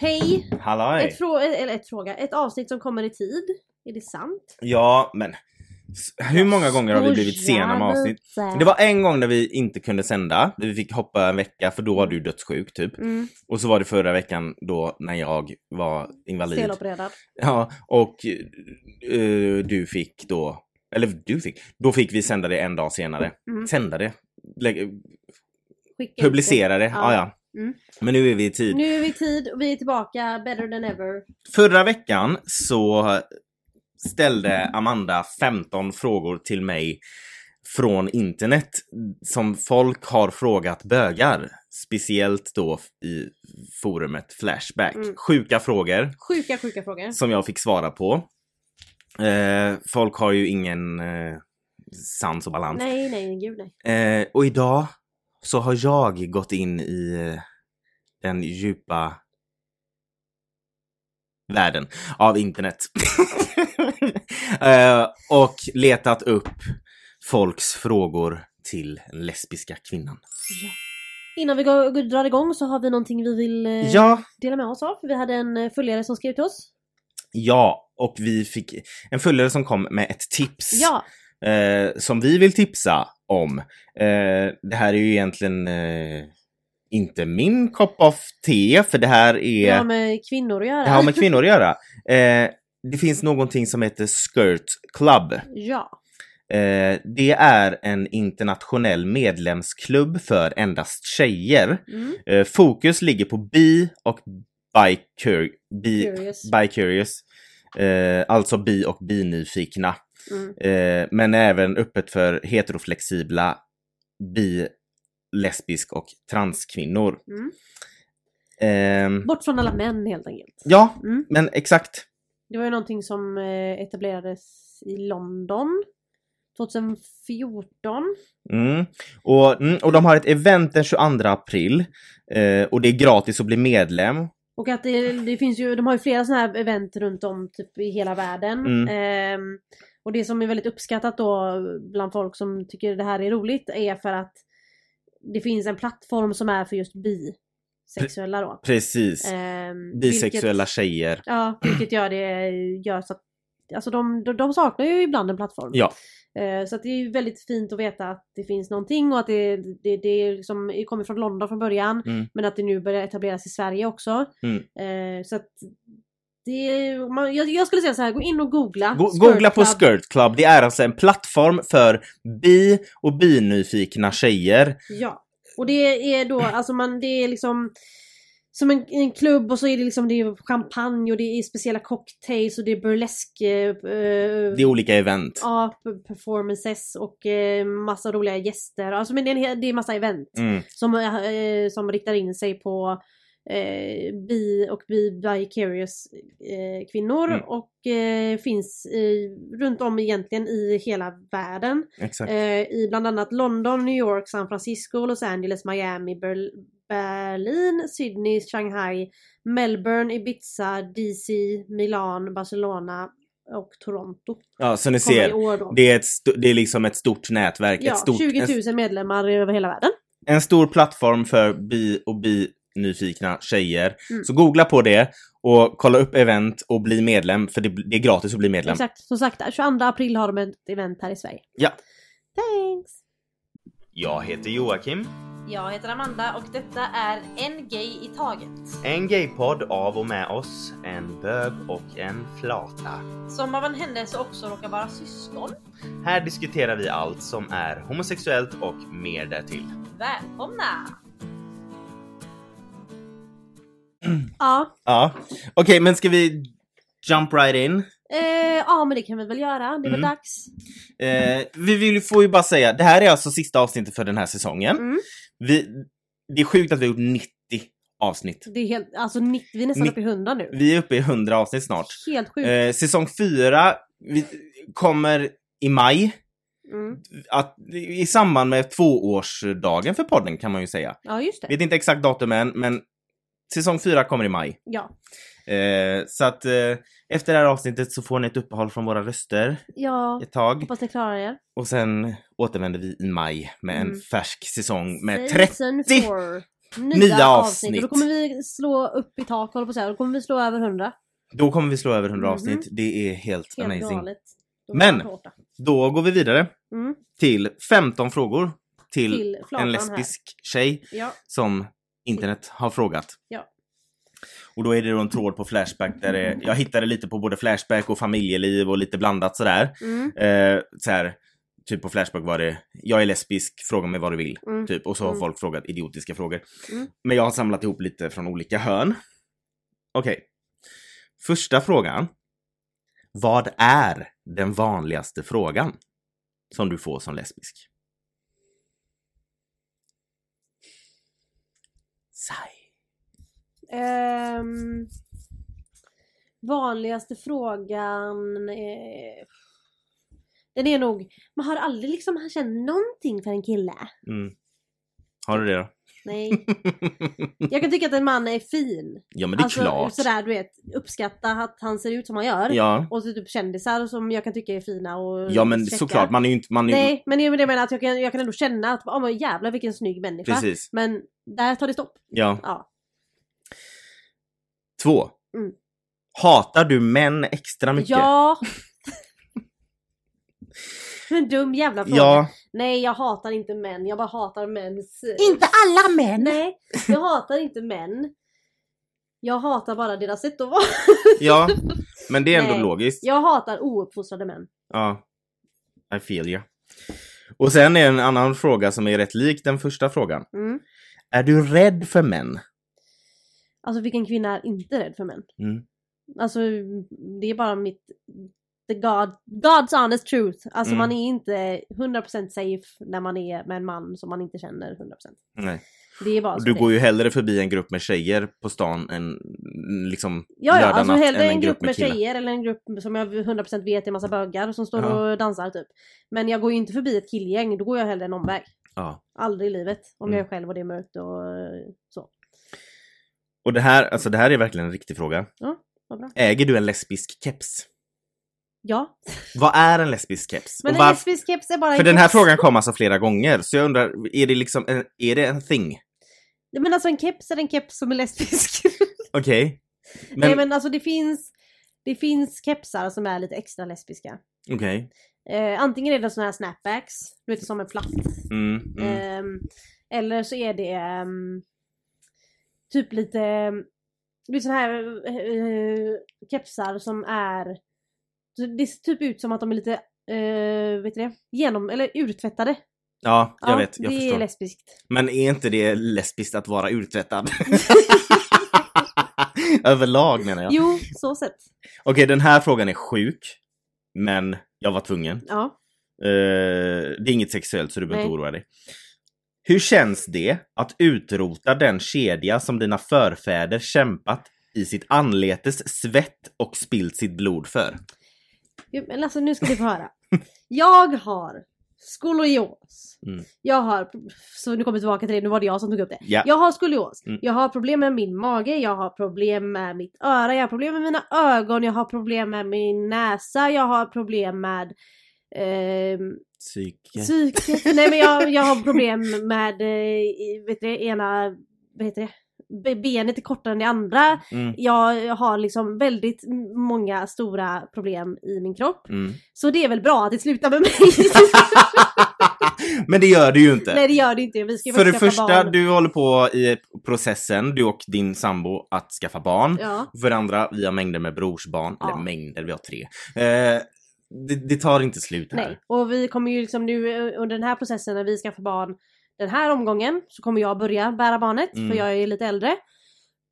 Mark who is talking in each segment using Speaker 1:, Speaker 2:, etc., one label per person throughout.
Speaker 1: Hej!
Speaker 2: Halloj!
Speaker 1: Ett, frå- eller ett fråga, ett avsnitt som kommer i tid. Är det sant?
Speaker 2: Ja, men hur många gånger har vi blivit sena med avsnitt? Det var en gång när vi inte kunde sända, vi fick hoppa en vecka för då var du dödssjuk typ.
Speaker 1: Mm,
Speaker 2: Och så var det förra veckan då när jag var invalid.
Speaker 1: stelopererad.
Speaker 2: Ja, och eh, du fick då, eller du fick, då fick vi sända det en dag senare.
Speaker 1: Mm.
Speaker 2: Sända det? Lägg, publicera det?
Speaker 1: Ja.
Speaker 2: Ja, ja.
Speaker 1: Mm.
Speaker 2: Men nu är vi i tid.
Speaker 1: Nu är vi i tid och vi är tillbaka, better than ever.
Speaker 2: Förra veckan så ställde Amanda 15 frågor till mig från internet som folk har frågat bögar. Speciellt då i forumet Flashback.
Speaker 1: Mm.
Speaker 2: Sjuka frågor
Speaker 1: Sjuka, sjuka frågor.
Speaker 2: som jag fick svara på. Eh, folk har ju ingen eh, sans och balans.
Speaker 1: Nej, nej, gud nej.
Speaker 2: Eh, och idag så har jag gått in i den djupa världen av internet. eh, och letat upp folks frågor till den lesbiska kvinnan.
Speaker 1: Innan vi går, drar igång så har vi någonting vi vill eh,
Speaker 2: Ja,
Speaker 1: dela med oss av. Vi hade en eh, följare som skrev till oss.
Speaker 2: ja, och vi fick en följare som kom med ett tips.
Speaker 1: Ja,
Speaker 2: eh, som vi vill tipsa om. Eh, det här är ju egentligen eh, inte min kopp of te, för det här är...
Speaker 1: det har med kvinnor att göra.
Speaker 2: Det har med kvinnor att göra. Eh, det finns någonting som heter Skirt Club.
Speaker 1: Ja,
Speaker 2: Eh, det är en internationell medlemsklubb för endast tjejer.
Speaker 1: mm.
Speaker 2: Eh, fokus ligger på bi och bi-cur- bi-
Speaker 1: curious.
Speaker 2: bi-curious. Eh, alltså bi och binyfikna.
Speaker 1: Mm.
Speaker 2: Eh, men även öppet för heteroflexibla bi, lesbisk och transkvinnor.
Speaker 1: Mm.
Speaker 2: Ehm,
Speaker 1: Bort från alla män helt enkelt.
Speaker 2: ja,
Speaker 1: Mm.
Speaker 2: men exakt.
Speaker 1: Det var ju någonting som eh, etablerades i London 2014.
Speaker 2: Mm. Och, mm, och de har ett event den 22 april. Eh, och det är gratis att bli medlem.
Speaker 1: Och att det, det finns ju, de har ju flera sådana här event runt om typ i hela världen.
Speaker 2: Mm.
Speaker 1: Ehm, och det som är väldigt uppskattat då bland folk som tycker det här är roligt är för att det finns en plattform som är för just bisexuella då.
Speaker 2: Precis.
Speaker 1: Ehm,
Speaker 2: Bisexuella
Speaker 1: vilket,
Speaker 2: tjejer.
Speaker 1: Ja, vilket gör det gör så att Alltså de, de, de saknar ju ibland en plattform.
Speaker 2: Ja.
Speaker 1: Eh, Så att det är ju väldigt fint att veta att det finns någonting och att det, det, det, liksom, det kommer från London från början.
Speaker 2: Mm.
Speaker 1: Men att det nu börjar etableras i Sverige också.
Speaker 2: Mm.
Speaker 1: Eh, Så att det, man, jag, jag skulle säga så här, gå in och googla.
Speaker 2: Go- googla på. Skirt Club. Det är alltså en plattform för bi och binyfikna tjejer.
Speaker 1: Ja. Och det är då, alltså man, det är liksom som en, en klubb och så är det liksom det är champagne och det är speciella cocktails och det är burlesk eh, eh,
Speaker 2: Det är olika event.
Speaker 1: Ja, performances och eh, massa roliga gäster. Alltså men det är, en, det är massa event
Speaker 2: Mm.
Speaker 1: som, eh, som riktar in sig på eh, bi och bi bicurious eh, kvinnor
Speaker 2: Mm.
Speaker 1: och eh, finns eh, runt om egentligen i hela världen. Eh, I bland annat London, New York, San Francisco, Los Angeles, Miami, Ber- Berlin, Sydney, Shanghai, Melbourne, Ibiza, DC, Milan, Barcelona och Toronto.
Speaker 2: Ja, så ni
Speaker 1: i
Speaker 2: ser. Det är, ett det är liksom ett stort nätverk.
Speaker 1: Ja,
Speaker 2: ett stort,
Speaker 1: 20
Speaker 2: en,
Speaker 1: 000 medlemmar över hela världen.
Speaker 2: en stor plattform för bi och bi-nyfikna tjejer.
Speaker 1: Mm.
Speaker 2: Så googla på det och kolla upp event och bli medlem, för det, det är gratis att bli medlem.
Speaker 1: Exakt, som sagt 22 april har de ett event här i Sverige.
Speaker 2: Ja.
Speaker 1: Thanks!
Speaker 2: Jag heter Joakim.
Speaker 1: Jag heter Amanda och detta är En Gay i Taget.
Speaker 2: En gaypodd av och med oss, en bög och en flata.
Speaker 1: Som av en händelse också råkar vara syskon.
Speaker 2: Här diskuterar vi allt som är homosexuellt och mer därtill.
Speaker 1: Välkomna! Ja,
Speaker 2: Ja, okej men ska vi jump right in?
Speaker 1: eh, ja men det kan vi väl göra. Det är väl
Speaker 2: Mm.
Speaker 1: dags.
Speaker 2: Eh, vi vill, får ju bara säga, det här är alltså sista avsnittet för den här säsongen.
Speaker 1: Mm.
Speaker 2: Vi, det är sjukt att vi har gjort 90 avsnitt.
Speaker 1: Det är helt, alltså 90, vi är nästan
Speaker 2: Ni-
Speaker 1: uppe i 100 nu.
Speaker 2: Vi är uppe i 100 avsnitt snart.
Speaker 1: Helt sjukt.
Speaker 2: Eh, säsong 4 vi, kommer i maj.
Speaker 1: Mm.
Speaker 2: Att, I samband med tvåårsdagen för podden kan man ju säga.
Speaker 1: Ja just det.
Speaker 2: Vet inte exakt datum än, men säsong 4 kommer i maj.
Speaker 1: Ja.
Speaker 2: Eh, så att eh, efter det här avsnittet så får ni ett uppehåll från våra röster
Speaker 1: Ja,
Speaker 2: ett tag.
Speaker 1: hoppas ni klarar er.
Speaker 2: Och sen återvänder vi i maj med en
Speaker 1: Mm.
Speaker 2: färsk säsong med 30,
Speaker 1: Season 4. nya,
Speaker 2: Nya
Speaker 1: avsnitt. Och
Speaker 2: avsnitt.
Speaker 1: då kommer vi slå upp i tak, håller på att säga. Då kommer vi slå över 100.
Speaker 2: Då kommer vi slå över 100
Speaker 1: Mhm.
Speaker 2: avsnitt. Det är helt,
Speaker 1: Helt
Speaker 2: amazing.
Speaker 1: galet.
Speaker 2: Men-
Speaker 1: det.
Speaker 2: Då går vi vidare
Speaker 1: Mm.
Speaker 2: till 15 frågor till,
Speaker 1: Till
Speaker 2: en
Speaker 1: här.
Speaker 2: lesbisk tjej
Speaker 1: Ja.
Speaker 2: som internet har frågat.
Speaker 1: Ja.
Speaker 2: Och då är det då en tråd på Flashback där det, jag hittade lite på både Flashback och familjeliv och lite blandat sådär.
Speaker 1: Mm.
Speaker 2: Eh, så här, typ på Flashback var det Jag är lesbisk, fråga mig vad du vill.
Speaker 1: Mm.
Speaker 2: Typ. Och så har
Speaker 1: Mm.
Speaker 2: folk frågat idiotiska frågor.
Speaker 1: Mm.
Speaker 2: Men jag har samlat ihop lite från olika hörn. Okej. Första frågan. Vad är den vanligaste frågan som du får som lesbisk? Säg.
Speaker 1: Ehm, vanligaste frågan är... Den är nog, man har aldrig liksom känt någonting för en kille.
Speaker 2: Mm. Har du det då?
Speaker 1: Nej. Jag kan tycka att en man är fin.
Speaker 2: Ja men det är
Speaker 1: alltså
Speaker 2: klart.
Speaker 1: sådär du vet, uppskatta att han ser ut som han gör.
Speaker 2: Ja.
Speaker 1: Och så typ kändisar som jag kan tycka är fina och
Speaker 2: ja men
Speaker 1: käcka.
Speaker 2: såklart, man är ju inte... Man är,
Speaker 1: Nej, men det är det jag menar att jag kan, jag kan ändå känna att, oh, men jävlar vilken snygg människa.
Speaker 2: Precis.
Speaker 1: Men där tar det stopp.
Speaker 2: Ja.
Speaker 1: Ja.
Speaker 2: Två.
Speaker 1: Mm.
Speaker 2: Hatar du män extra mycket?
Speaker 1: Ja! en dum jävla fråga.
Speaker 2: Ja.
Speaker 1: Nej, jag hatar inte män. Jag bara hatar mäns...
Speaker 2: Inte alla män!
Speaker 1: Nej, jag hatar inte män. Jag hatar bara deras sätt att vara.
Speaker 2: Ja, men det är ändå
Speaker 1: Nej.
Speaker 2: logiskt.
Speaker 1: Jag hatar ouppfostrade män.
Speaker 2: Ja. I feel you. Och sen är en annan fråga som är rätt lik den första frågan.
Speaker 1: Mm.
Speaker 2: Är du rädd för män?
Speaker 1: Alltså vilken kvinna är inte rädd för män?
Speaker 2: Mm.
Speaker 1: Alltså det är bara mitt the God, God's honest truth. Alltså
Speaker 2: Mm.
Speaker 1: man är inte 100% safe när man är med en man som man inte känner 100%.
Speaker 2: Nej.
Speaker 1: Det är bara
Speaker 2: Och du går ju hellre förbi en grupp med tjejer på stan än mm, liksom
Speaker 1: Ja, ja alltså hellre
Speaker 2: än
Speaker 1: en grupp med
Speaker 2: killar.
Speaker 1: tjejer eller en grupp som jag 100% vet är en massa bögar som står
Speaker 2: Ja.
Speaker 1: och dansar typ. Men jag går ju inte förbi ett killgäng, då går jag hellre en omväg.
Speaker 2: Ja.
Speaker 1: Aldrig i livet. Om
Speaker 2: Mm.
Speaker 1: jag är själv och det är mörkt och eh, så.
Speaker 2: Och det här, alltså det här är verkligen en riktig fråga.
Speaker 1: Vad bra.
Speaker 2: Äger du en lesbisk keps?
Speaker 1: Ja.
Speaker 2: Vad är en lesbisk keps?
Speaker 1: Men en
Speaker 2: varf-
Speaker 1: lesbisk keps är bara
Speaker 2: För
Speaker 1: en
Speaker 2: den här
Speaker 1: keps.
Speaker 2: frågan kom alltså flera gånger, så jag undrar, är det liksom, en, är det en thing?
Speaker 1: Men alltså en keps är en keps som är lesbisk.
Speaker 2: Okej. Men,
Speaker 1: Nej men alltså det finns Det finns kepsar som är lite extra lesbiska.
Speaker 2: okej.
Speaker 1: Eh, antingen är det såna här snapbacks, du vet som är platt.
Speaker 2: Mm, mm.
Speaker 1: Ehm, eller så är det ehm, typ lite, det är såna här eh, kepsar som är, det ser typ ut som att de är lite, eh, vet du det, genom, eller urtvättade.
Speaker 2: Ja, jag
Speaker 1: ja,
Speaker 2: vet, jag
Speaker 1: det
Speaker 2: förstår.
Speaker 1: är lesbiskt.
Speaker 2: Men är inte det lesbiskt att vara urtvättad? Överlag menar jag.
Speaker 1: Jo, så sett.
Speaker 2: Okej, den här frågan är sjuk. Men jag var tvungen.
Speaker 1: Ja.
Speaker 2: Eh, det är inget sexuellt så du behöver inte oroa dig. Hur känns det att utrota den kedja som dina förfäder kämpat i sitt anletes svett och spilt sitt blod för?
Speaker 1: Men alltså nu ska du få höra. Jag har skolios.
Speaker 2: Mm.
Speaker 1: Jag har, så nu kommer vi tillbaka till det, nu var det jag som tog upp det.
Speaker 2: Ja.
Speaker 1: Jag har skolios.
Speaker 2: Mm.
Speaker 1: Jag har problem med min mage, jag har problem med mitt öra, jag har problem med mina ögon, jag har problem med min näsa, jag har problem med ehm,
Speaker 2: Psyke.
Speaker 1: psyket. Nej men jag, jag har problem med, eh, vet du det, ena, vad heter det? Be- Benet är kortare än det andra.
Speaker 2: Mm,
Speaker 1: Jag har liksom väldigt många stora problem i min kropp.
Speaker 2: mm.
Speaker 1: Så det är väl bra att det slutar med mig.
Speaker 2: Men det gör du ju inte.
Speaker 1: Nej det gör det inte. Vi ska
Speaker 2: För det första,
Speaker 1: barn.
Speaker 2: du håller på i processen, du och din sambo, att skaffa barn.
Speaker 1: Ja.
Speaker 2: För det andra, vi har mängder med brorsbarn.
Speaker 1: Ja.
Speaker 2: Eller mängder, vi har tre. Eh, det, det tar inte slut här.
Speaker 1: Nej. Och vi kommer ju liksom nu eh, under den här processen när vi skaffar barn den här omgången så kommer jag börja bära barnet
Speaker 2: Mm.
Speaker 1: för jag är lite äldre.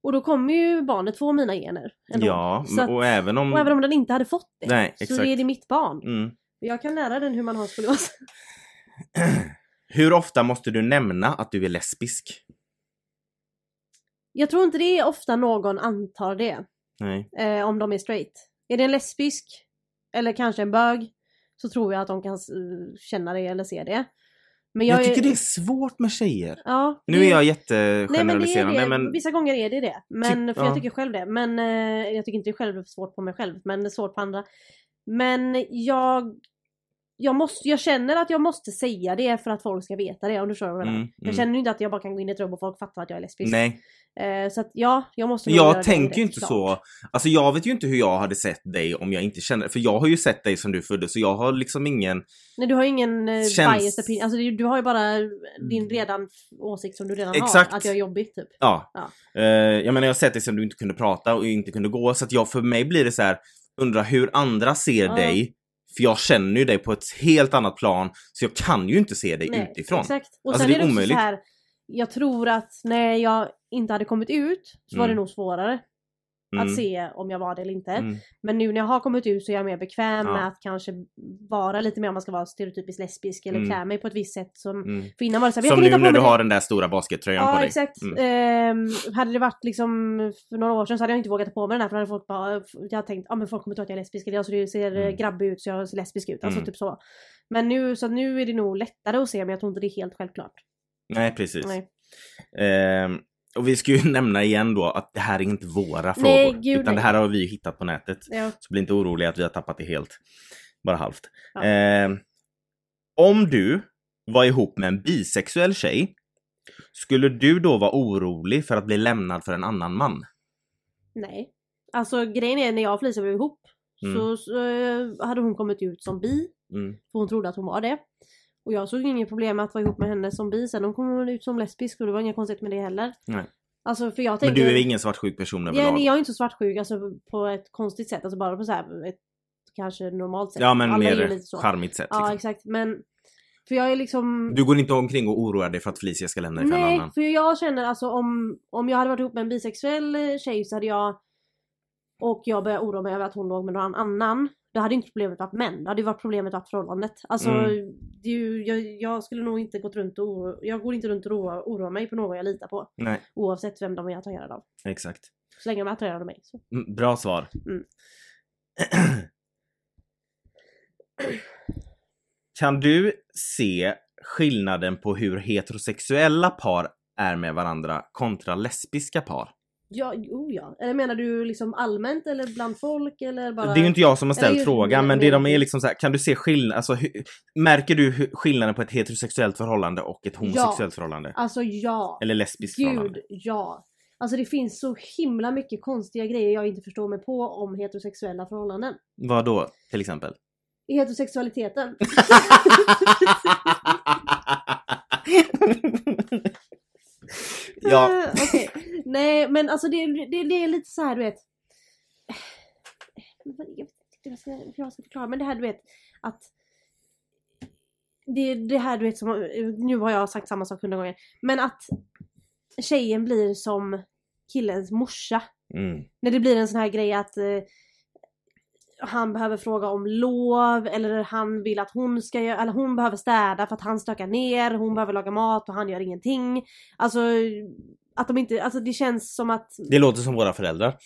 Speaker 1: Och då kommer ju barnet få mina gener. Ändå.
Speaker 2: Ja,
Speaker 1: Så att,
Speaker 2: och även om...
Speaker 1: och även om den inte hade fått det
Speaker 2: Nej,
Speaker 1: så
Speaker 2: exakt.
Speaker 1: är det mitt barn.
Speaker 2: Mm.
Speaker 1: Jag kan lära den hur man har skolios.
Speaker 2: Hur ofta måste du nämna att du är lesbisk?
Speaker 1: Jag tror inte det är ofta någon antar det. Eh, om de är straight. Är det en lesbisk eller kanske en bög så tror jag att de kan känna det eller se det. Men
Speaker 2: Jag,
Speaker 1: jag,
Speaker 2: tycker det är svårt med tjejer.
Speaker 1: Ja,
Speaker 2: Nu
Speaker 1: det-
Speaker 2: är jag
Speaker 1: Nej men det är
Speaker 2: jättegeneraliserande,
Speaker 1: det.
Speaker 2: men...
Speaker 1: Vissa gånger är det det. Men,
Speaker 2: Typ-
Speaker 1: för jag
Speaker 2: ja.
Speaker 1: tycker själv det. Men eh, jag tycker inte det är själv svårt på mig själv. Men det är svårt på andra. Men jag jag, måste, jag känner att jag måste säga det för att folk ska veta det om du förstår vad jag menar.
Speaker 2: Mm,
Speaker 1: Jag
Speaker 2: mm.
Speaker 1: känner ju inte att jag bara kan gå in i ett rum och folk fattar att jag är lesbisk.
Speaker 2: Nej,
Speaker 1: Eh, så att ja, jag måste
Speaker 2: jag tänker ju inte
Speaker 1: klart.
Speaker 2: så. Alltså jag vet ju inte hur jag hade sett dig om jag inte kände För jag har ju sett dig som du föddes så jag har liksom ingen...
Speaker 1: Nej du har ju ingen eh,
Speaker 2: Känns-
Speaker 1: biased opinion, alltså du, du har ju bara din redan åsikt som du redan
Speaker 2: Exakt.
Speaker 1: har. Att jag är jobbig typ.
Speaker 2: Ja.
Speaker 1: Ja.
Speaker 2: Eh, jag menar jag har sett dig som du inte kunde prata och inte kunde gå så att jag, för mig blir det så här undrar hur andra ser
Speaker 1: Ja.
Speaker 2: dig. För jag känner ju dig på ett helt annat plan så jag kan ju inte se dig
Speaker 1: Nej,
Speaker 2: utifrån.
Speaker 1: Exakt. Och
Speaker 2: Alltså,
Speaker 1: sen
Speaker 2: det
Speaker 1: är det också
Speaker 2: omöjligt.
Speaker 1: så här, jag tror att när jag inte hade kommit ut så var det
Speaker 2: Mm.
Speaker 1: nog svårare
Speaker 2: Mm.
Speaker 1: att se om jag var det eller inte.
Speaker 2: Mm.
Speaker 1: Men nu när jag har kommit ut så är jag mer bekväm
Speaker 2: Ja.
Speaker 1: med att kanske vara lite mer om man ska vara stereotypiskt lesbisk eller
Speaker 2: Mm.
Speaker 1: klä mig på ett visst sätt som
Speaker 2: Mm.
Speaker 1: för innan var det så här, "Men jag
Speaker 2: Som nu
Speaker 1: på
Speaker 2: när du har
Speaker 1: det."
Speaker 2: den där stora baskettröjan på
Speaker 1: Ja
Speaker 2: dig.
Speaker 1: exakt.
Speaker 2: Mm.
Speaker 1: Ehm, hade det varit liksom för några år sedan så hade jag inte vågat ta på mig den här för då hade folk bara, jag tänkt, ja ah, men folk kommer tro att jag är lesbisk eller alltså det ser
Speaker 2: Mm.
Speaker 1: grabbig ut så jag ser lesbisk ut. Alltså
Speaker 2: Mm.
Speaker 1: typ så. Men nu, så nu är det nog lättare att se men jag tror inte det är helt självklart.
Speaker 2: Nej precis.
Speaker 1: Nej.
Speaker 2: Ehm, och vi ska ju nämna igen då att det här är inte våra frågor.
Speaker 1: Nej, gud,
Speaker 2: utan
Speaker 1: nej.
Speaker 2: det här har vi hittat på nätet.
Speaker 1: Ja.
Speaker 2: Så bli inte orolig att vi har tappat det helt. Bara halvt.
Speaker 1: Ja.
Speaker 2: Ehm, om du var ihop med en bisexuell tjej, skulle du då vara orolig för att bli lämnad för en annan man?
Speaker 1: Nej. Alltså grejen är när jag och Felicia var ihop
Speaker 2: Mm.
Speaker 1: så, så eh, hade hon kommit ut som bi.
Speaker 2: Mm.
Speaker 1: För hon trodde att hon var det. Och jag såg inget problem med att vara ihop med henne som bi. Sen hon kom ut som lesbisk och det var inga konstigt med det heller.
Speaker 2: Nej.
Speaker 1: Alltså för jag
Speaker 2: Men
Speaker 1: tänkte...
Speaker 2: du är ingen svartsjuk person
Speaker 1: Ja,
Speaker 2: överlag?
Speaker 1: nej, jag är inte så svartsjuk alltså på ett konstigt sätt. Alltså bara på så här ett kanske normalt sätt.
Speaker 2: Ja men
Speaker 1: Alla
Speaker 2: mer charmigt sätt.
Speaker 1: Ja
Speaker 2: Liksom.
Speaker 1: exakt men för jag är liksom
Speaker 2: Du går inte omkring och oroar dig för att Felicia ska lämna dig för
Speaker 1: Nej,
Speaker 2: annan?
Speaker 1: för jag känner alltså om, om jag hade varit ihop med en bisexuell tjej så hade jag och jag började oroa mig över att hon låg med någon annan. Då hade inte problemet varit män, då hade varit problemet varit förhållandet. Alltså,
Speaker 2: Mm.
Speaker 1: det är ju, jag, jag skulle nog inte gått runt och oro, jag går inte runt och oroa, oroa mig på någon jag litar på.
Speaker 2: Nej,
Speaker 1: Oavsett vem de är attraherade av.
Speaker 2: exakt.
Speaker 1: Så länge de är attraherade av mig. Så.
Speaker 2: Mm, Bra svar.
Speaker 1: Mm.
Speaker 2: kan du se skillnaden på hur heterosexuella par är med varandra kontra lesbiska par?
Speaker 1: Ja, oh ja. Eller menar du liksom allmänt eller bland folk eller bara?
Speaker 2: Det är ju inte jag som har ställt frågan, men det de är liksom så här, kan du se skillnad, alltså hur, märker du skillnaden på ett heterosexuellt förhållande och ett homosexuellt förhållande?
Speaker 1: Alltså ja.
Speaker 2: Eller lesbiskt förhållande?
Speaker 1: Gud, ja. Alltså det finns så himla mycket konstiga grejer jag inte förstår mig på om heterosexuella förhållanden.
Speaker 2: Vad då till exempel?
Speaker 1: I heterosexualiteten.
Speaker 2: ja,
Speaker 1: Eh, Okej. Nej men alltså det, det, det är lite så här du vet. Jag vet inte hur jag ska, hur jag ska förklara men det här du vet att det, det här du vet som, nu har jag sagt samma sak hundra gånger. Men att tjejen blir som killens morsa.
Speaker 2: mm,
Speaker 1: När det blir en sån här grej att eh, han behöver fråga om lov eller han vill att hon ska göra, eller hon behöver städa för att han stökar ner, hon behöver laga mat och han gör ingenting. Alltså att de inte, alltså det känns som att
Speaker 2: det låter som våra föräldrar.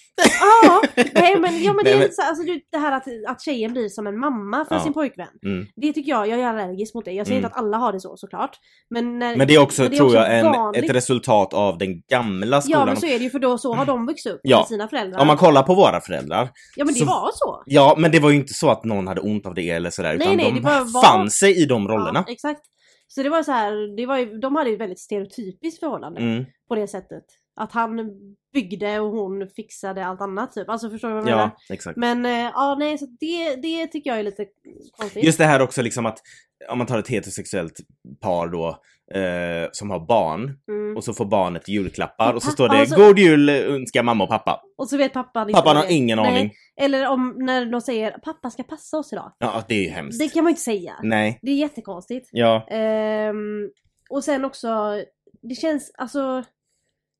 Speaker 1: Ja, nej men, ja, men det är så, alltså, det här att, att tjejen blir som en mamma för
Speaker 2: Ja.
Speaker 1: sin pojkvän.
Speaker 2: Mm.
Speaker 1: Det tycker jag, jag är allergisk mot det. Jag säger
Speaker 2: Mm.
Speaker 1: inte att alla har det så såklart. Men, när,
Speaker 2: Men det är också,
Speaker 1: det är
Speaker 2: tror
Speaker 1: också
Speaker 2: jag, en,
Speaker 1: vanligt.
Speaker 2: ett resultat av den gamla skolan.
Speaker 1: Ja men så är det ju för då så har de vuxit upp
Speaker 2: Ja.
Speaker 1: med sina föräldrar.
Speaker 2: Om man kollar på våra föräldrar.
Speaker 1: ja men det
Speaker 2: så-
Speaker 1: var så.
Speaker 2: Ja, men det var ju inte så att någon hade ont av det eller sådär.
Speaker 1: Nej,
Speaker 2: Utan
Speaker 1: nej,
Speaker 2: de
Speaker 1: det bara var-
Speaker 2: fann sig i de rollerna.
Speaker 1: Ja, exakt. Så det var så här, det var ju, de hade ju ett väldigt stereotypiskt förhållande
Speaker 2: Mm.
Speaker 1: På det sättet. Att han byggde och hon fixade allt annat typ. Alltså förstår du vad jag menar?
Speaker 2: Ja, exakt.
Speaker 1: Men eh, ja nej så det, det tycker jag är lite konstigt.
Speaker 2: Just det här också liksom att om man tar ett heterosexuellt par då eh, som har barn
Speaker 1: Mm.
Speaker 2: och så får barnet julklappar och så
Speaker 1: Pappa,
Speaker 2: står det
Speaker 1: alltså-
Speaker 2: God Jul önskar mamma och pappa.
Speaker 1: Och så vet pappan inte
Speaker 2: Pappan har
Speaker 1: det
Speaker 2: ingen
Speaker 1: Nej.
Speaker 2: aning.
Speaker 1: Eller om när de säger pappa ska passa oss idag.
Speaker 2: Ja, det är ju hemskt.
Speaker 1: Det kan man ju inte säga.
Speaker 2: Nej.
Speaker 1: Det är jättekonstigt.
Speaker 2: Ja.
Speaker 1: Ehm, och sen också, det känns alltså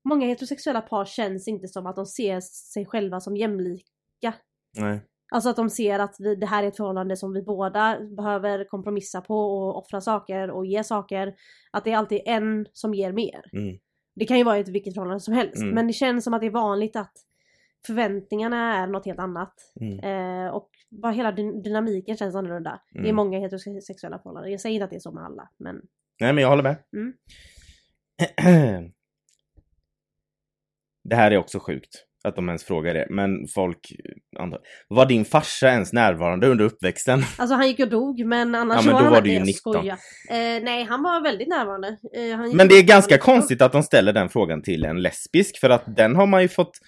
Speaker 1: Många heterosexuella par känns inte som att de ser sig själva som jämlika.
Speaker 2: Nej.
Speaker 1: Alltså att de ser att vi, det här är ett förhållande som vi båda behöver kompromissa på och offra saker och ge saker. Att det är alltid en som ger mer.
Speaker 2: Mm.
Speaker 1: Det kan ju vara ett vilket förhållande som helst.
Speaker 2: Mm.
Speaker 1: Men det känns som att det är vanligt att förväntningarna är något helt annat.
Speaker 2: Mm.
Speaker 1: Eh, och bara hela dy- dynamiken känns annorlunda. Det är
Speaker 2: Mm.
Speaker 1: många heterosexuella förhållanden. Jag säger inte att det är så med alla. Men
Speaker 2: Nej, men jag håller med. Det här är också sjukt. att de ens frågar det. Men folk antar... Var din farsa ens närvarande under uppväxten?
Speaker 1: Alltså han gick och dog men annars
Speaker 2: Ja, men då
Speaker 1: han
Speaker 2: var du ju
Speaker 1: jag
Speaker 2: 19.
Speaker 1: skojar. Eh, nej han var väldigt närvarande. Eh,
Speaker 2: Men det är ganska konstigt att de ställer den frågan till en lesbisk för att den har man ju fått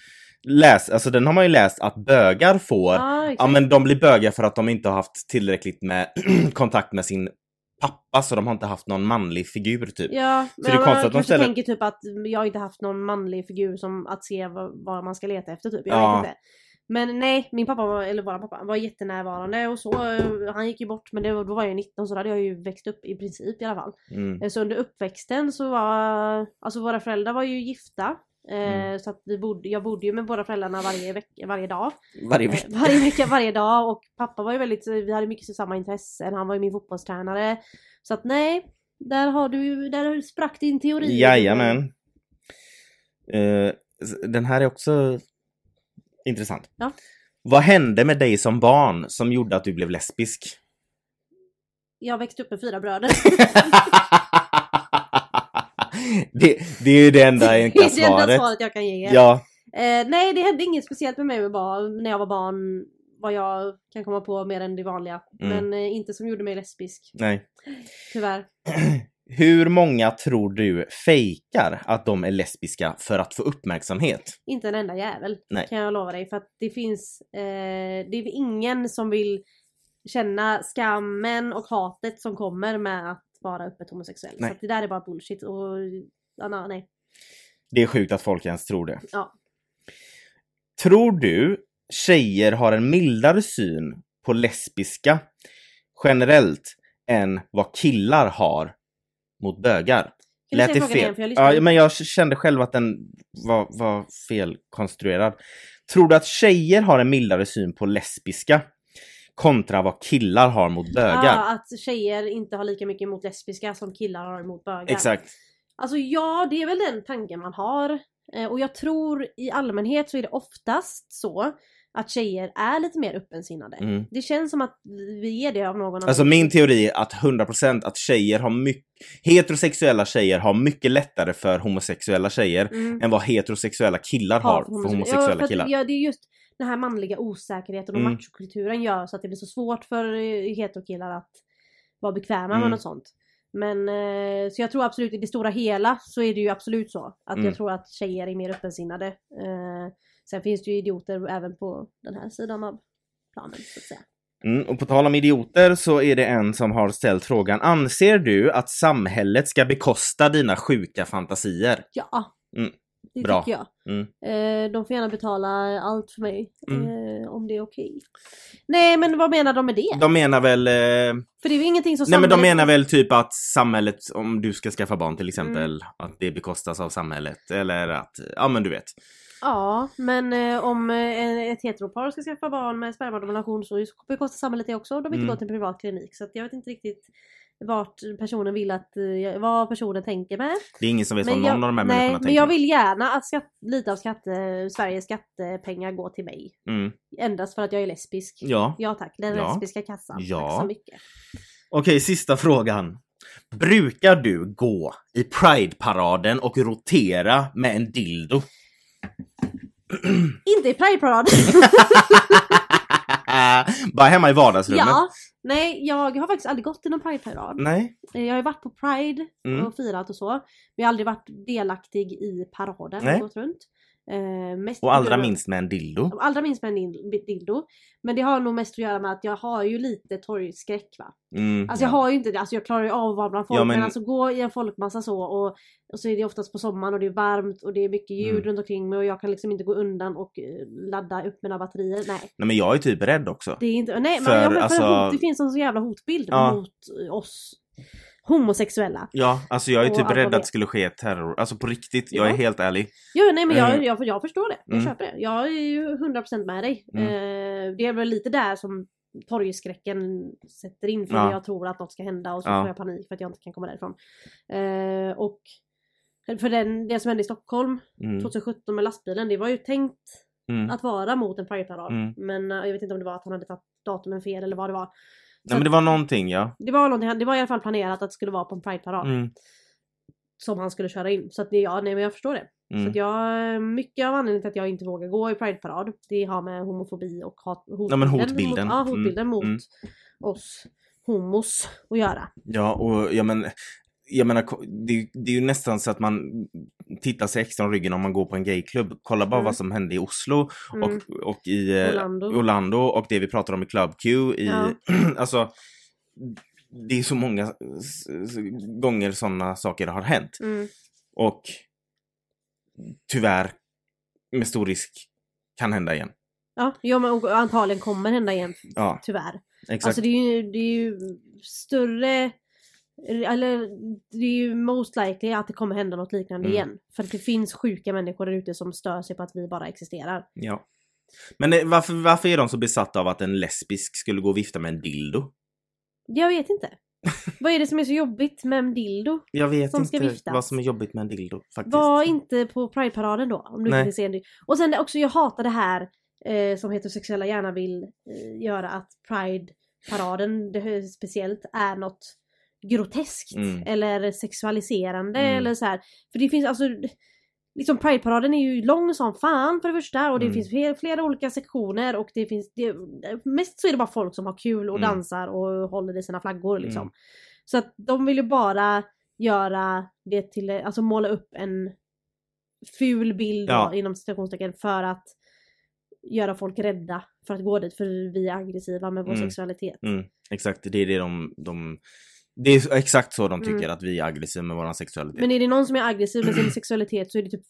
Speaker 2: läsa, alltså den har man ju läst att bögar får
Speaker 1: Ja, exakt.
Speaker 2: Ja men de blir bögar för att de inte har haft tillräckligt med kontakt med sin pappa så de har inte haft någon manlig figur typ.
Speaker 1: Ja,
Speaker 2: det är konstigt
Speaker 1: man
Speaker 2: att de ställer-
Speaker 1: tänker typ att jag har inte haft någon manlig figur som att se vad, vad man ska leta efter typ. Jag
Speaker 2: Ja.
Speaker 1: vet inte. Men nej, min pappa, var, eller våran pappa, var jättenärvarande och så. eh, Han gick ju bort men det, var- då var jag 19 så då hade jag ju växt upp i princip i alla fall.
Speaker 2: Mm.
Speaker 1: Eh, Så under uppväxten så var, alltså våra föräldrar var ju gifta. Eh,
Speaker 2: Mm.
Speaker 1: Så att vi bodde, jag bodde ju med båda föräldrarna varje, vecka, varje dag.
Speaker 2: Varje
Speaker 1: Eh,
Speaker 2: vecka.
Speaker 1: varje vecka, varje dag och pappa var ju väldigt, vi hade mycket samma intressen, han var ju min fotbollstränare. Så att nej, där har du, där sprack din teori.
Speaker 2: Jajamän. Eh, den här är också intressant.
Speaker 1: Ja.
Speaker 2: Vad hände med dig som barn som gjorde att du blev lesbisk?
Speaker 1: Jag växte upp med fyra bröder.
Speaker 2: det, det är ju det enda
Speaker 1: det
Speaker 2: enkla
Speaker 1: är det enda
Speaker 2: svaret.
Speaker 1: svaret jag kan ge.
Speaker 2: Ja,
Speaker 1: Eh, nej, det hände inget speciellt med mig med barn, när jag var barn. Vad jag kan komma på mer än det vanliga.
Speaker 2: Mm.
Speaker 1: Men eh, inte som gjorde mig lesbisk.
Speaker 2: nej.
Speaker 1: Tyvärr.
Speaker 2: Hur många tror du fejkar att de är lesbiska för att få uppmärksamhet?
Speaker 1: Inte en enda jävel.
Speaker 2: Nej.
Speaker 1: Kan jag lova dig. För att det finns, eh, det är ingen som vill känna skammen och hatet som kommer med att vara öppet homosexuell.
Speaker 2: Nej.
Speaker 1: Så det där är bara bullshit och ja, nej.
Speaker 2: Det är sjukt att folk ens tror det.
Speaker 1: Ja.
Speaker 2: Tror du tjejer har en mildare syn på lesbiska generellt än vad killar har mot bögar?
Speaker 1: Kan
Speaker 2: Lät det fel?
Speaker 1: igen? Jag
Speaker 2: ja, men jag kände själv att den var, var felkonstruerad. Tror du att tjejer har en mildare syn på lesbiska kontra vad killar har mot bögar?
Speaker 1: Ja, att tjejer inte har lika mycket emot lesbiska som killar har emot bögar.
Speaker 2: Exakt.
Speaker 1: Alltså ja, det är väl den tanken man har. Eh, och jag tror i allmänhet så är det oftast så att tjejer är lite mer öppensinnade.
Speaker 2: Mm.
Speaker 1: Det känns som att vi är det av någon
Speaker 2: Alltså min teori är att 100% att tjejer har mycket, heterosexuella tjejer har mycket lättare för homosexuella tjejer
Speaker 1: Mm.
Speaker 2: än vad heterosexuella killar har för
Speaker 1: Ja,
Speaker 2: homosexuella
Speaker 1: för att,
Speaker 2: killar.
Speaker 1: Ja, det är just den här manliga osäkerheten och
Speaker 2: Mm.
Speaker 1: machokulturen gör så att det blir så svårt för eh, heterokillar att vara bekväma
Speaker 2: Mm.
Speaker 1: med något sånt. Men eh, så jag tror absolut i det stora hela så är det ju absolut så. Att
Speaker 2: Mm.
Speaker 1: jag tror att tjejer är mer öppensinnade. Eh, sen finns det ju idioter även på den här sidan av planen så att säga.
Speaker 2: Mm, och på tal om idioter så är det en som har ställt frågan Anser du att samhället ska bekosta dina sjuka fantasier?
Speaker 1: Ja,
Speaker 2: Mm,
Speaker 1: det
Speaker 2: bra.
Speaker 1: tycker jag.
Speaker 2: Mm.
Speaker 1: Eh, de får gärna betala allt för mig.
Speaker 2: Mm.
Speaker 1: Eh, om det är okej. Nej men vad menar de med det?
Speaker 2: De menar väl... Eh...
Speaker 1: För det är ju ingenting som
Speaker 2: Nej men de menar väl typ att samhället, om du ska skaffa barn till exempel,
Speaker 1: Mm.
Speaker 2: att det bekostas av samhället. Eller att, ja men du vet.
Speaker 1: Ja, men eh, om eh, ett heteropar ska skaffa barn med spermadonation så bekostar samhället det också. De vill inte
Speaker 2: Mm.
Speaker 1: gå till en privat klinik. Så jag vet inte riktigt vart personen vill att, eh, vad personen tänker med.
Speaker 2: Det är ingen som vet vad
Speaker 1: Men
Speaker 2: någon
Speaker 1: jag,
Speaker 2: av de här
Speaker 1: nej,
Speaker 2: människorna
Speaker 1: men
Speaker 2: tänker.
Speaker 1: jag vill gärna att skatt, lite av skatte, Sveriges skattepengar går till mig.
Speaker 2: Mm.
Speaker 1: Endast för att jag är lesbisk.
Speaker 2: Ja.
Speaker 1: Ja tack, den
Speaker 2: Ja.
Speaker 1: lesbiska kassan.
Speaker 2: Ja.
Speaker 1: Tack så mycket.
Speaker 2: Okej, sista frågan. Brukar du gå i Pride-paraden och rotera med en dildo?
Speaker 1: Inte i Pride-parad.
Speaker 2: Bara hemma i vardagsrummet?
Speaker 1: ja. Nej, jag har faktiskt aldrig gått i någon Pride-parad.
Speaker 2: Nej?
Speaker 1: Jag har ju varit på Pride
Speaker 2: Mm.
Speaker 1: och firat och så. Men jag har aldrig varit delaktig i paraden
Speaker 2: Nej.
Speaker 1: gått runt. Eh,
Speaker 2: Och allra minst med en dildo?
Speaker 1: Allra minst med en dil- dildo. Men det har nog mest att göra med att jag har ju lite torgskräck va.
Speaker 2: Mm,
Speaker 1: Alltså jag
Speaker 2: ja.
Speaker 1: har ju inte det, alltså jag klarar ju av att vara bland folk
Speaker 2: Ja,
Speaker 1: men...
Speaker 2: men-
Speaker 1: alltså gå i en folkmassa så och, och så är det oftast på sommaren och det är varmt och det är mycket ljud
Speaker 2: Mm.
Speaker 1: runt omkring mig och jag kan liksom inte gå undan och eh, ladda upp mina batterier. Nej.
Speaker 2: Nej men jag är typ rädd också.
Speaker 1: Det är inte, nej men,
Speaker 2: För,
Speaker 1: men för
Speaker 2: alltså-
Speaker 1: hot, det finns en så jävla hotbild
Speaker 2: Ja.
Speaker 1: mot oss homosexuella.
Speaker 2: Ja, alltså jag är typ rädd att
Speaker 1: det-
Speaker 2: skulle ske terror. Alltså på riktigt, jag
Speaker 1: Ja.
Speaker 2: är helt ärlig.
Speaker 1: Jo, nej men jag,
Speaker 2: Mm.
Speaker 1: jag, jag förstår det. Jag
Speaker 2: Mm.
Speaker 1: köper det. Jag är ju 100% med dig.
Speaker 2: Mm.
Speaker 1: Eh, det är väl lite där som torgskräcken sätter in för
Speaker 2: Ja.
Speaker 1: jag tror att något ska hända och så
Speaker 2: Ja.
Speaker 1: får jag panik för att jag inte kan komma därifrån. Eh, och för den, det som hände i Stockholm
Speaker 2: Mm.
Speaker 1: 2017 med lastbilen, det var ju tänkt
Speaker 2: Mm.
Speaker 1: att vara mot en Pride-parad.
Speaker 2: Mm.
Speaker 1: Men eh, jag vet inte om det var att han hade tagit datumen fel eller vad det var.
Speaker 2: Nej men det var någonting ja.
Speaker 1: Det var, någonting, det var i alla fall planerat att det skulle vara på en Pride-parad
Speaker 2: Mm.
Speaker 1: som han skulle köra in. Så att det, ja, nej men jag förstår det. Så
Speaker 2: Mm.
Speaker 1: att jag, mycket av anledningen till att jag inte vågar gå i Pride-parad, det har med homofobi och hat, hotbilden,
Speaker 2: Ja, men hotbilden.
Speaker 1: Mot, ja, hotbilden
Speaker 2: Mm,
Speaker 1: mot
Speaker 2: mm.
Speaker 1: oss homos att göra.
Speaker 2: Ja, och jag men, jag menar, det, det är ju nästan så att man tittar sig extra om ryggen om man går på en gayklubb. Kolla bara
Speaker 1: Mm.
Speaker 2: vad som hände i Oslo
Speaker 1: Mm.
Speaker 2: och, och i eh,
Speaker 1: Orlando.
Speaker 2: Orlando och det vi pratar om i Club Q. I,
Speaker 1: Ja.
Speaker 2: alltså, det är så många gånger sådana saker har hänt.
Speaker 1: Mm.
Speaker 2: Och tyvärr, med stor risk, kan hända igen.
Speaker 1: Ja, ja men antagligen kommer hända igen
Speaker 2: Ja,
Speaker 1: tyvärr.
Speaker 2: exakt.
Speaker 1: Alltså det är ju, det är ju större eller det är ju most likely att det kommer hända något liknande
Speaker 2: Mm.
Speaker 1: igen. För att det finns sjuka människor där ute som stör sig på att vi bara existerar.
Speaker 2: Ja. Men varför, varför är de så besatta av att en lesbisk skulle gå och vifta med en dildo?
Speaker 1: Jag vet inte. Vad är det som är så jobbigt med en dildo?
Speaker 2: Jag vet inte
Speaker 1: viftas.
Speaker 2: vad som är jobbigt med en dildo faktiskt.
Speaker 1: Var inte på Pride-paraden då. Om du
Speaker 2: Nej.
Speaker 1: inte vill se en dildo. Och sen också, jag hatar det här eh, som heterosexuella gärna vill eh, göra att Pride-paraden speciellt är något groteskt
Speaker 2: Mm.
Speaker 1: eller sexualiserande
Speaker 2: Mm.
Speaker 1: eller så här. För det finns alltså Liksom Pride-paraden är ju lång som fan för det första och det
Speaker 2: Mm.
Speaker 1: finns flera, flera olika sektioner och det finns det, Mest så är det bara folk som har kul och
Speaker 2: Mm.
Speaker 1: dansar och håller i sina flaggor liksom.
Speaker 2: Mm.
Speaker 1: Så att de vill ju bara göra det till, alltså måla upp en ful bild
Speaker 2: Ja.
Speaker 1: då, inom citationstecken för att göra folk rädda för att gå dit för vi är aggressiva med vår
Speaker 2: Mm.
Speaker 1: sexualitet.
Speaker 2: Mm, exakt, det är det de, de... Det är exakt så de tycker
Speaker 1: Mm.
Speaker 2: att vi är aggressiva med vår sexualitet.
Speaker 1: Men är det någon som är aggressiv med sin sexualitet så är det typ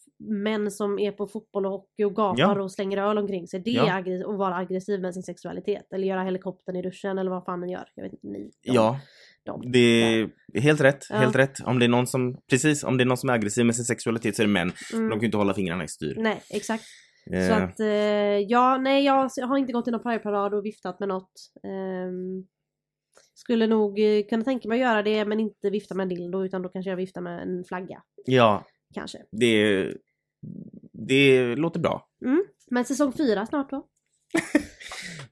Speaker 1: män som är på fotboll och hockey och gapar
Speaker 2: Ja.
Speaker 1: och slänger öl omkring sig. Det
Speaker 2: Ja.
Speaker 1: är aggressiv, att vara aggressiv med sin sexualitet. Eller göra helikoptern i duschen eller vad fan den gör. Jag vet inte, ni. de-
Speaker 2: Ja,
Speaker 1: de.
Speaker 2: det är helt rätt.
Speaker 1: Ja.
Speaker 2: Helt rätt. Om det är någon som, precis, om det är någon som är aggressiv med sin sexualitet så är det män.
Speaker 1: Mm.
Speaker 2: De kan ju inte hålla fingrarna i styr.
Speaker 1: Nej, exakt. Så
Speaker 2: Eh,
Speaker 1: att, eh, ja, nej jag har inte gått i någon Pride-parad och viftat med något. Ehm, skulle nog eh, kunna tänka mig att göra det men inte vifta med en dildo utan då kanske jag viftar med en flagga.
Speaker 2: ja,
Speaker 1: Kanske.
Speaker 2: det, det låter bra.
Speaker 1: Mm. Men säsong fyra snart då?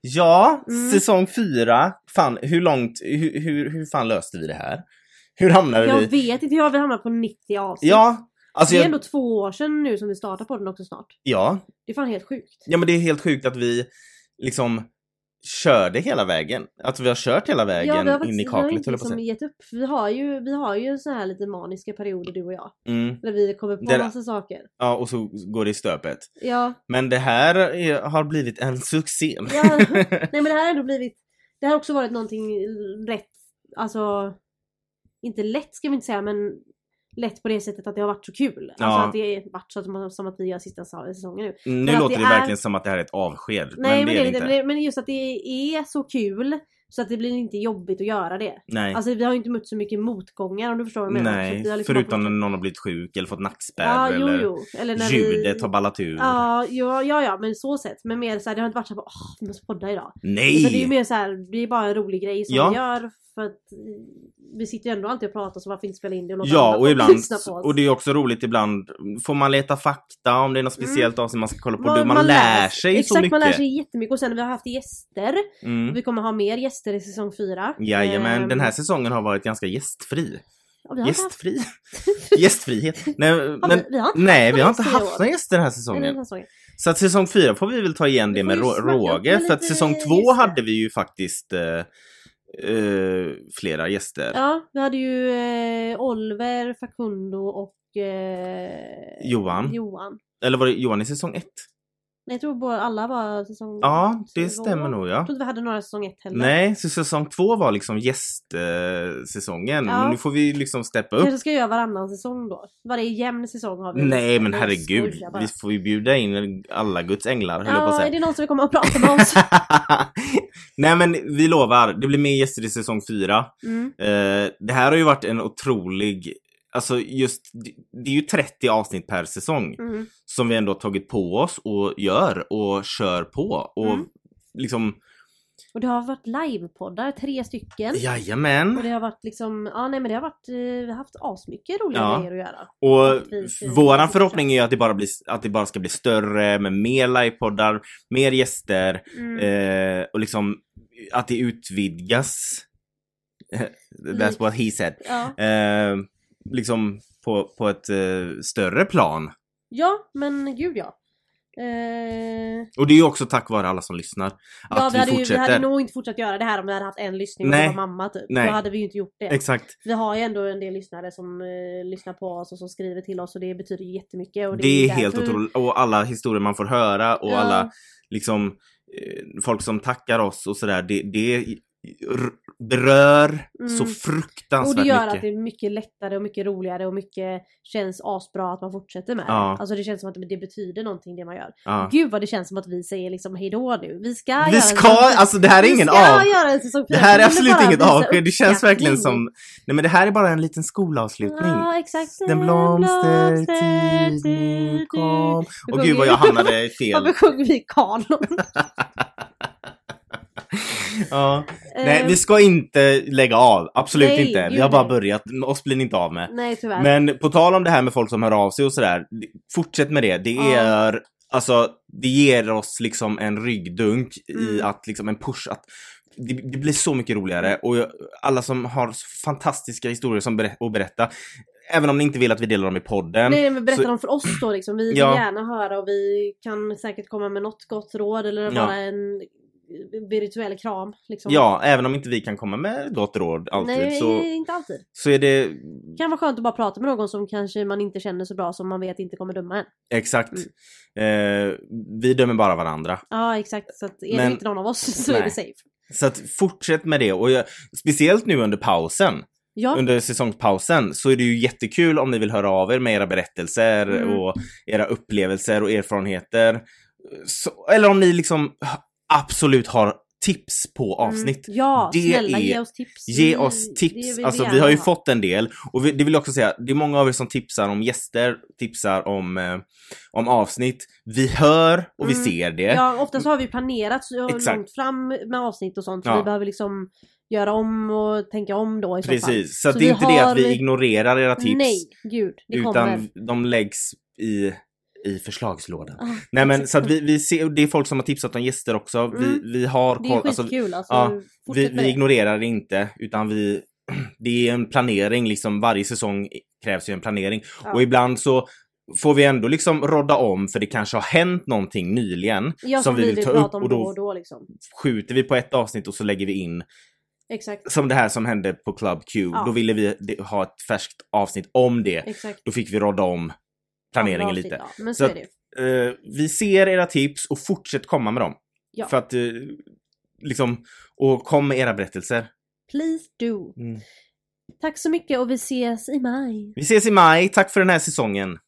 Speaker 2: Ja,
Speaker 1: Mm.
Speaker 2: säsong fyra. Fan, hur långt, hur, hur, hur fan löste vi det här? Hur hamnade
Speaker 1: Jag
Speaker 2: vi?
Speaker 1: vet inte, jag har hamnat på 90 avsnitt.
Speaker 2: Ja, alltså
Speaker 1: det är
Speaker 2: jag,
Speaker 1: ändå två år sedan nu som vi startar på den också snart.
Speaker 2: ja.
Speaker 1: Det är fan helt sjukt.
Speaker 2: Ja men det är helt sjukt att vi liksom körde hela vägen. Att vi har kört hela vägen
Speaker 1: vi har
Speaker 2: in i
Speaker 1: vi har
Speaker 2: kaklet
Speaker 1: inte liksom gett upp. Vi har ju, vi har ju så här lite maniska perioder du och jag.
Speaker 2: Mm.
Speaker 1: Där vi kommer på
Speaker 2: Det
Speaker 1: massa saker.
Speaker 2: Ja, och så går det i stöpet.
Speaker 1: Ja,
Speaker 2: Men det här är, har blivit en succé.
Speaker 1: Ja, nej men det här har ändå blivit, det har också varit någonting rätt, alltså inte lätt ska vi inte säga men lätt på det sättet att det har varit så kul. Alltså
Speaker 2: Ja.
Speaker 1: att det har varit så att, som att vi gör sista säsongen nu.
Speaker 2: nu
Speaker 1: Men att
Speaker 2: låter
Speaker 1: det
Speaker 2: det,
Speaker 1: är-
Speaker 2: verkligen som att det här är ett avsked.
Speaker 1: Nej men, det,
Speaker 2: är
Speaker 1: är inte. Men, men just att det är så kul så att det blir inte jobbigt att göra det.
Speaker 2: Nej.
Speaker 1: Alltså vi har ju inte mött så mycket motgångar om du förstår vad jag menar. Så
Speaker 2: Nej,
Speaker 1: att har liksom
Speaker 2: förutom när någon har blivit sjuk eller fått nackspärr
Speaker 1: Ja, jo,
Speaker 2: eller
Speaker 1: jo. Eller när
Speaker 2: ljudet
Speaker 1: vi...
Speaker 2: har ballat ur.
Speaker 1: Ja, ja, ja, ja, men så sett. Men mer såhär, det har inte varit såhär, åh, vi måste podda idag.
Speaker 2: Nej!
Speaker 1: Utan det är ju mer såhär, det är bara en rolig grej som
Speaker 2: Ja.
Speaker 1: vi gör för att vi sitter ju ändå alltid och pratar så varför inte spela in det och låta
Speaker 2: Ja, och ibland, och det är också roligt ibland, får man leta fakta om det är något speciellt avsnitt man ska kolla på.
Speaker 1: Man-
Speaker 2: Man,
Speaker 1: man
Speaker 2: lär sig
Speaker 1: Exakt,
Speaker 2: så mycket.
Speaker 1: man lär sig jättemycket och sen vi har haft gäster.
Speaker 2: Mm.
Speaker 1: Vi kommer ha mer gäster i säsong fyra.
Speaker 2: Jajamän,
Speaker 1: Ehm,
Speaker 2: den här säsongen har varit ganska gästfri. Gästfri? Gästfrihet? Nej, men,
Speaker 1: vi, vi har inte
Speaker 2: nej, vi har
Speaker 1: haft
Speaker 2: inte haft några gäster den här säsongen.
Speaker 1: den här säsongen.
Speaker 2: Så att säsong fyra får vi väl ta igen det med råge. För att säsong två hade vi ju faktiskt eh, eh, flera gäster.
Speaker 1: Ja, vi hade ju eh, Oliver, Facundo och eh,
Speaker 2: Johan.
Speaker 1: Johan.
Speaker 2: Eller var det Johan i säsong ett?
Speaker 1: Nej, jag tror bara alla var säsong
Speaker 2: Ja, det
Speaker 1: säsong-
Speaker 2: stämmer nog ja.
Speaker 1: Jag tror inte vi hade några säsong ett heller.
Speaker 2: Nej, så säsong två var liksom gästsäsongen. Säsongen.
Speaker 1: Ja.
Speaker 2: Men nu får vi liksom steppa upp.
Speaker 1: Kanske ska göra varannan säsong då? Varje jämn säsong har vi
Speaker 2: Nej men herregud, vi får ju bjuda in alla Guds änglar höll jag på att
Speaker 1: Ja, är
Speaker 2: säga.
Speaker 1: det någon som vill komma och prata med oss?
Speaker 2: Nej men vi lovar, det blir mer gäster i säsong fyra.
Speaker 1: Mm.
Speaker 2: Eh, det här har ju varit en otrolig, alltså just, det är ju 30 avsnitt per säsong
Speaker 1: Mm.
Speaker 2: som vi ändå har tagit på oss och gör och kör på. Och
Speaker 1: Mm.
Speaker 2: liksom,
Speaker 1: Och det har varit livepoddar, tre stycken.
Speaker 2: jajamän.
Speaker 1: Och det har varit liksom, ja nej men det har varit, eh, vi har haft asmycket roliga
Speaker 2: Ja.
Speaker 1: grejer att göra.
Speaker 2: Och
Speaker 1: eh,
Speaker 2: våran förhoppning är ju att det, bara blir, att det bara ska bli större med mer livepoddar, mer gäster
Speaker 1: Mm.
Speaker 2: eh, och liksom att det utvidgas. That's what he said.
Speaker 1: Ja,
Speaker 2: Eh, liksom på, på ett eh, större plan.
Speaker 1: Ja, men gud ja. Eh,
Speaker 2: Och det är ju också tack vare alla som lyssnar. Att
Speaker 1: ja, vi,
Speaker 2: vi,
Speaker 1: hade ju, vi
Speaker 2: fortsätter.
Speaker 1: hade nog inte fortsatt göra det här om vi hade haft en lyssning och det var mamma typ.
Speaker 2: Nej.
Speaker 1: Då hade vi ju inte gjort det.
Speaker 2: Exakt.
Speaker 1: Vi har ju ändå en del lyssnare som eh, lyssnar på oss och som skriver till oss och det betyder ju jättemycket. Och
Speaker 2: Det är
Speaker 1: ju
Speaker 2: helt otroligt. Och alla historier man får höra och
Speaker 1: Ja.
Speaker 2: alla liksom eh, folk som tackar oss och sådär. Det, det berör
Speaker 1: Mm.
Speaker 2: så
Speaker 1: Och
Speaker 2: fruktansvärt
Speaker 1: det gör
Speaker 2: mycket.
Speaker 1: att det är mycket lättare och mycket roligare och mycket känns asbra att man fortsätter med
Speaker 2: Ja.
Speaker 1: det. Alltså det känns som att det betyder någonting det man gör.
Speaker 2: Ja.
Speaker 1: Gud vad det känns som att vi säger liksom hejdå nu. Vi ska
Speaker 2: Vi
Speaker 1: göra
Speaker 2: ska,
Speaker 1: en
Speaker 2: alltså det här är ingen av. Det här är absolut inget avsked. Det känns verkligen som... Nej men det här är bara en liten skolavslutning.
Speaker 1: Ja exakt.
Speaker 2: Den blomstertid nu kom. Och gud vad jag hamnade fel.
Speaker 1: Varför sjunger vi kanon?
Speaker 2: Ja. Nej,
Speaker 1: Eh,
Speaker 2: vi ska inte lägga av. Absolut
Speaker 1: nej,
Speaker 2: inte. Vi har bara
Speaker 1: nej.
Speaker 2: börjat. Oss blir ni inte av med.
Speaker 1: Nej tyvärr.
Speaker 2: Men på tal om det här med folk som hör av sig och sådär. Fortsätt med det. Det
Speaker 1: Ja.
Speaker 2: är, alltså, det ger oss liksom en ryggdunk i
Speaker 1: Mm.
Speaker 2: att liksom en push att det, det blir så mycket roligare och jag- alla som har fantastiska historier som ber- att berätta. Även om ni inte vill att vi delar dem i podden.
Speaker 1: Nej men berätta
Speaker 2: så-
Speaker 1: dem för oss då liksom. Vi vill
Speaker 2: Ja.
Speaker 1: gärna höra och vi kan säkert komma med något gott råd eller
Speaker 2: Ja.
Speaker 1: bara en virtuell kram. Liksom.
Speaker 2: Ja, även om inte vi kan komma med gott råd alltid
Speaker 1: Nej,
Speaker 2: så,
Speaker 1: inte alltid.
Speaker 2: så är det
Speaker 1: Det kan vara skönt att bara prata med någon som kanske man inte känner så bra som man vet inte kommer döma en.
Speaker 2: exakt.
Speaker 1: Mm.
Speaker 2: Eh, vi dömer bara varandra.
Speaker 1: Ja exakt, så att är
Speaker 2: Men-
Speaker 1: det inte någon av oss så är
Speaker 2: Nej.
Speaker 1: det safe.
Speaker 2: Så att fortsätt med det och jag, speciellt nu under pausen.
Speaker 1: Ja,
Speaker 2: under säsongspausen så är det ju jättekul om ni vill höra av er med era berättelser
Speaker 1: Mm.
Speaker 2: och era upplevelser och erfarenheter. Så, eller om ni liksom absolut har tips på avsnitt.
Speaker 1: Mm. Ja,
Speaker 2: Det
Speaker 1: snälla
Speaker 2: är-
Speaker 1: ge oss tips.
Speaker 2: Ge
Speaker 1: Vi-
Speaker 2: oss tips.
Speaker 1: vill
Speaker 2: alltså vi har ju
Speaker 1: ha.
Speaker 2: fått en del och vi, det vill jag också säga, det är många av er som tipsar om gäster, tipsar om, eh, om avsnitt. Vi hör och vi
Speaker 1: Mm.
Speaker 2: ser det.
Speaker 1: Ja, oftast har vi planerat så
Speaker 2: Exakt.
Speaker 1: långt fram med avsnitt och sånt. Så
Speaker 2: Ja.
Speaker 1: vi behöver liksom göra om och tänka om då i så fall.
Speaker 2: Precis, så,
Speaker 1: Så
Speaker 2: det är
Speaker 1: vi
Speaker 2: inte det att
Speaker 1: har-
Speaker 2: vi ignorerar era tips.
Speaker 1: Nej, gud. Det
Speaker 2: utan
Speaker 1: kommer.
Speaker 2: de läggs i, i förslagslådan.
Speaker 1: Ah,
Speaker 2: Nej men så att vi, vi ser, det är folk som har tipsat om gäster också.
Speaker 1: Mm.
Speaker 2: Vi, vi har
Speaker 1: Det är
Speaker 2: koll, alltså,
Speaker 1: skitkul alltså.
Speaker 2: ja,
Speaker 1: Fortsätt
Speaker 2: vi, vi ignorerar det inte utan vi det är en planering liksom. Varje säsong krävs ju en planering.
Speaker 1: Ja.
Speaker 2: Och ibland så får vi ändå liksom rodda om för det kanske har hänt någonting nyligen
Speaker 1: Ja,
Speaker 2: som vi vill ta upp och
Speaker 1: då och då liksom.
Speaker 2: skjuter vi på ett avsnitt och så lägger vi in
Speaker 1: Exakt,
Speaker 2: som det här som hände på Club Q.
Speaker 1: Ja.
Speaker 2: Då ville vi ha ett färskt avsnitt om det.
Speaker 1: exakt.
Speaker 2: Då fick vi rodda om planeringen lite.
Speaker 1: Ja, men så,
Speaker 2: Så att-. Eh, vi ser era tips och fortsätt komma med dem.
Speaker 1: Ja.
Speaker 2: För att eh, liksom, och kom med era berättelser.
Speaker 1: Please do.
Speaker 2: Mm.
Speaker 1: Tack så mycket och vi ses i maj.
Speaker 2: Vi ses i maj, tack för den här säsongen.